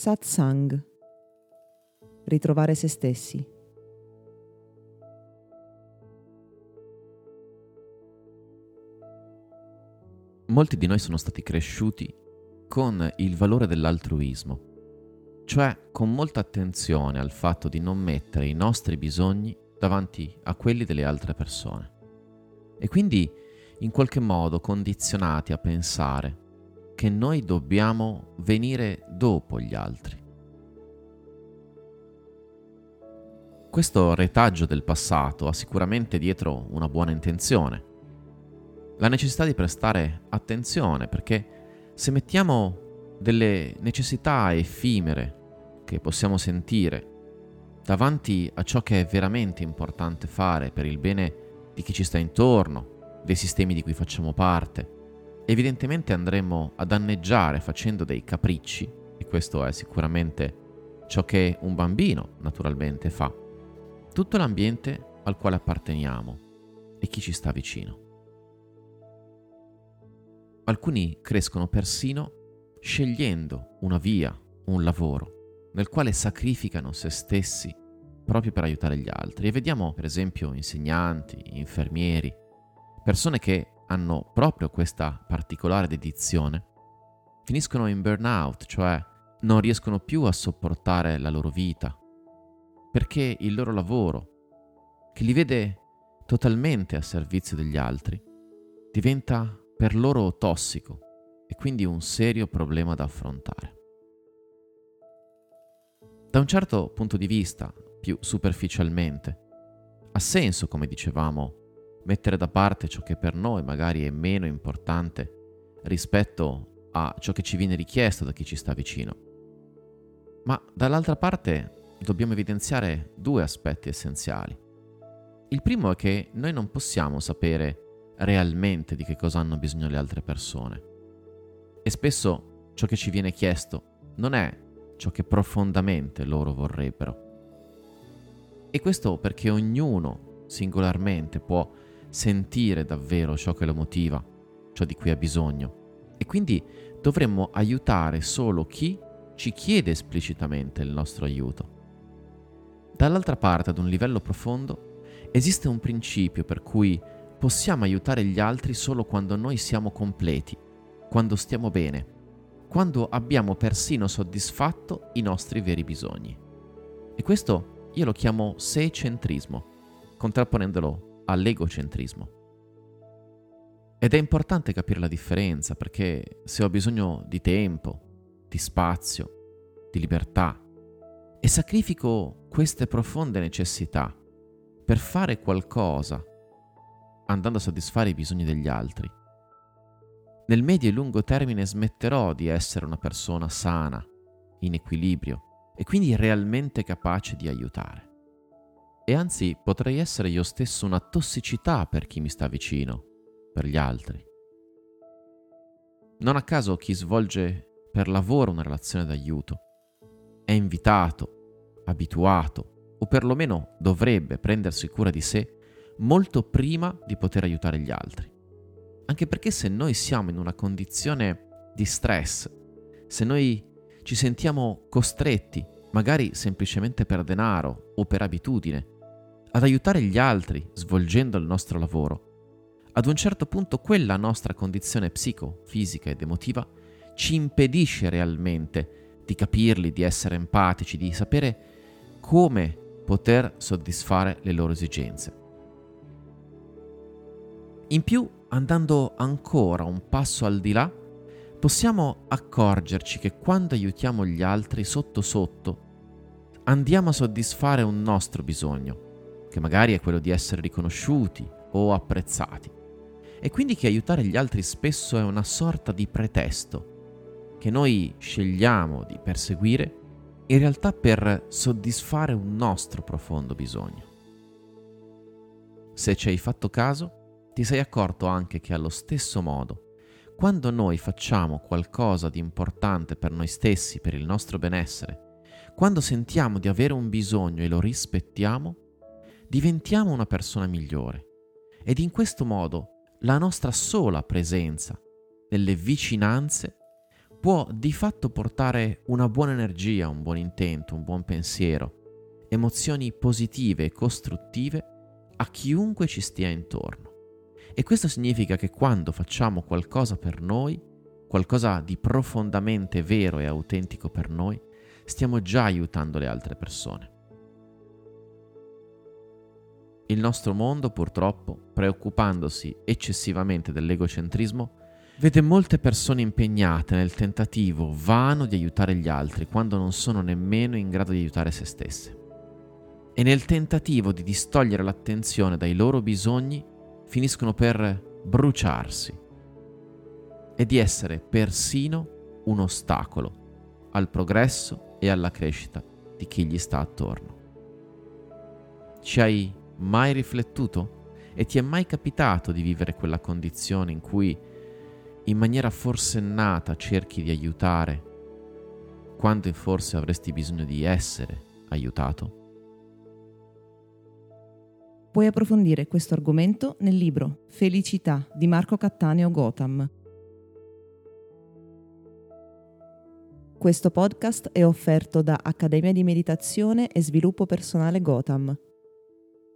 Satsang. Ritrovare se stessi. Molti di noi sono stati cresciuti con il valore dell'altruismo, cioè con molta attenzione al fatto di non mettere i nostri bisogni davanti a quelli delle altre persone. E quindi in qualche modo condizionati a pensare che noi dobbiamo venire dopo gli altri. Questo retaggio del passato ha sicuramente dietro una buona intenzione. La necessità di prestare attenzione perché se mettiamo delle necessità effimere che possiamo sentire davanti a ciò che è veramente importante fare per il bene di chi ci sta intorno, dei sistemi di cui facciamo parte, evidentemente andremo a danneggiare facendo dei capricci, e questo è sicuramente ciò che un bambino naturalmente fa, tutto l'ambiente al quale apparteniamo e chi ci sta vicino. Alcuni crescono persino scegliendo una via, un lavoro, nel quale sacrificano se stessi proprio per aiutare gli altri. E vediamo per esempio insegnanti, infermieri, persone che hanno proprio questa particolare dedizione, finiscono in burnout, cioè non riescono più a sopportare la loro vita, perché il loro lavoro, che li vede totalmente a servizio degli altri, diventa per loro tossico e quindi un serio problema da affrontare. Da un certo punto di vista, più superficialmente, ha senso, come dicevamo, mettere da parte ciò che per noi magari è meno importante rispetto a ciò che ci viene richiesto da chi ci sta vicino. Ma dall'altra parte dobbiamo evidenziare due aspetti essenziali. Il primo è che noi non possiamo sapere realmente di che cosa hanno bisogno le altre persone. E spesso ciò che ci viene chiesto non è ciò che profondamente loro vorrebbero. E questo perché ognuno singolarmente può sentire davvero ciò che lo motiva, ciò di cui ha bisogno. E quindi dovremmo aiutare solo chi ci chiede esplicitamente il nostro aiuto. Dall'altra parte, ad un livello profondo, esiste un principio per cui possiamo aiutare gli altri solo quando noi siamo completi, quando stiamo bene, quando abbiamo persino soddisfatto i nostri veri bisogni. E questo io lo chiamo sei-centrismo, contrapponendolo all'egocentrismo. Ed è importante capire la differenza perché se ho bisogno di tempo, di spazio, di libertà e sacrifico queste profonde necessità per fare qualcosa andando a soddisfare i bisogni degli altri, nel medio e lungo termine smetterò di essere una persona sana, in equilibrio e quindi realmente capace di aiutare e anzi potrei essere io stesso una tossicità per chi mi sta vicino, per gli altri. Non a caso chi svolge per lavoro una relazione d'aiuto è invitato, abituato o perlomeno dovrebbe prendersi cura di sé molto prima di poter aiutare gli altri. Anche perché se noi siamo in una condizione di stress, se noi ci sentiamo costretti, magari semplicemente per denaro o per abitudine, ad aiutare gli altri svolgendo il nostro lavoro, ad un certo punto quella nostra condizione psico, fisica ed emotiva ci impedisce realmente di capirli, di essere empatici, di sapere come poter soddisfare le loro esigenze. In più, andando ancora un passo al di là, possiamo accorgerci che quando aiutiamo gli altri sotto sotto, andiamo a soddisfare un nostro bisogno, che magari è quello di essere riconosciuti o apprezzati. E quindi che aiutare gli altri spesso è una sorta di pretesto che noi scegliamo di perseguire in realtà per soddisfare un nostro profondo bisogno. Se ci hai fatto caso, ti sei accorto anche che allo stesso modo, quando noi facciamo qualcosa di importante per noi stessi, per il nostro benessere, quando sentiamo di avere un bisogno e lo rispettiamo, diventiamo una persona migliore ed in questo modo la nostra sola presenza nelle vicinanze può di fatto portare una buona energia, un buon intento, un buon pensiero, emozioni positive e costruttive a chiunque ci stia intorno. E questo significa che quando facciamo qualcosa per noi, qualcosa di profondamente vero e autentico per noi, stiamo già aiutando le altre persone. Il nostro mondo, purtroppo, preoccupandosi eccessivamente dell'egocentrismo, vede molte persone impegnate nel tentativo vano di aiutare gli altri quando non sono nemmeno in grado di aiutare se stesse. E nel tentativo di distogliere l'attenzione dai loro bisogni finiscono per bruciarsi e di essere persino un ostacolo al progresso e alla crescita di chi gli sta attorno. Ci hai mai riflettuto? E ti è mai capitato di vivere quella condizione in cui in maniera forsennata cerchi di aiutare quando forse avresti bisogno di essere aiutato? Puoi approfondire questo argomento nel libro Felicità di Marco Cattaneo Gotham. Questo podcast è offerto da Accademia di Meditazione e Sviluppo Personale Gotham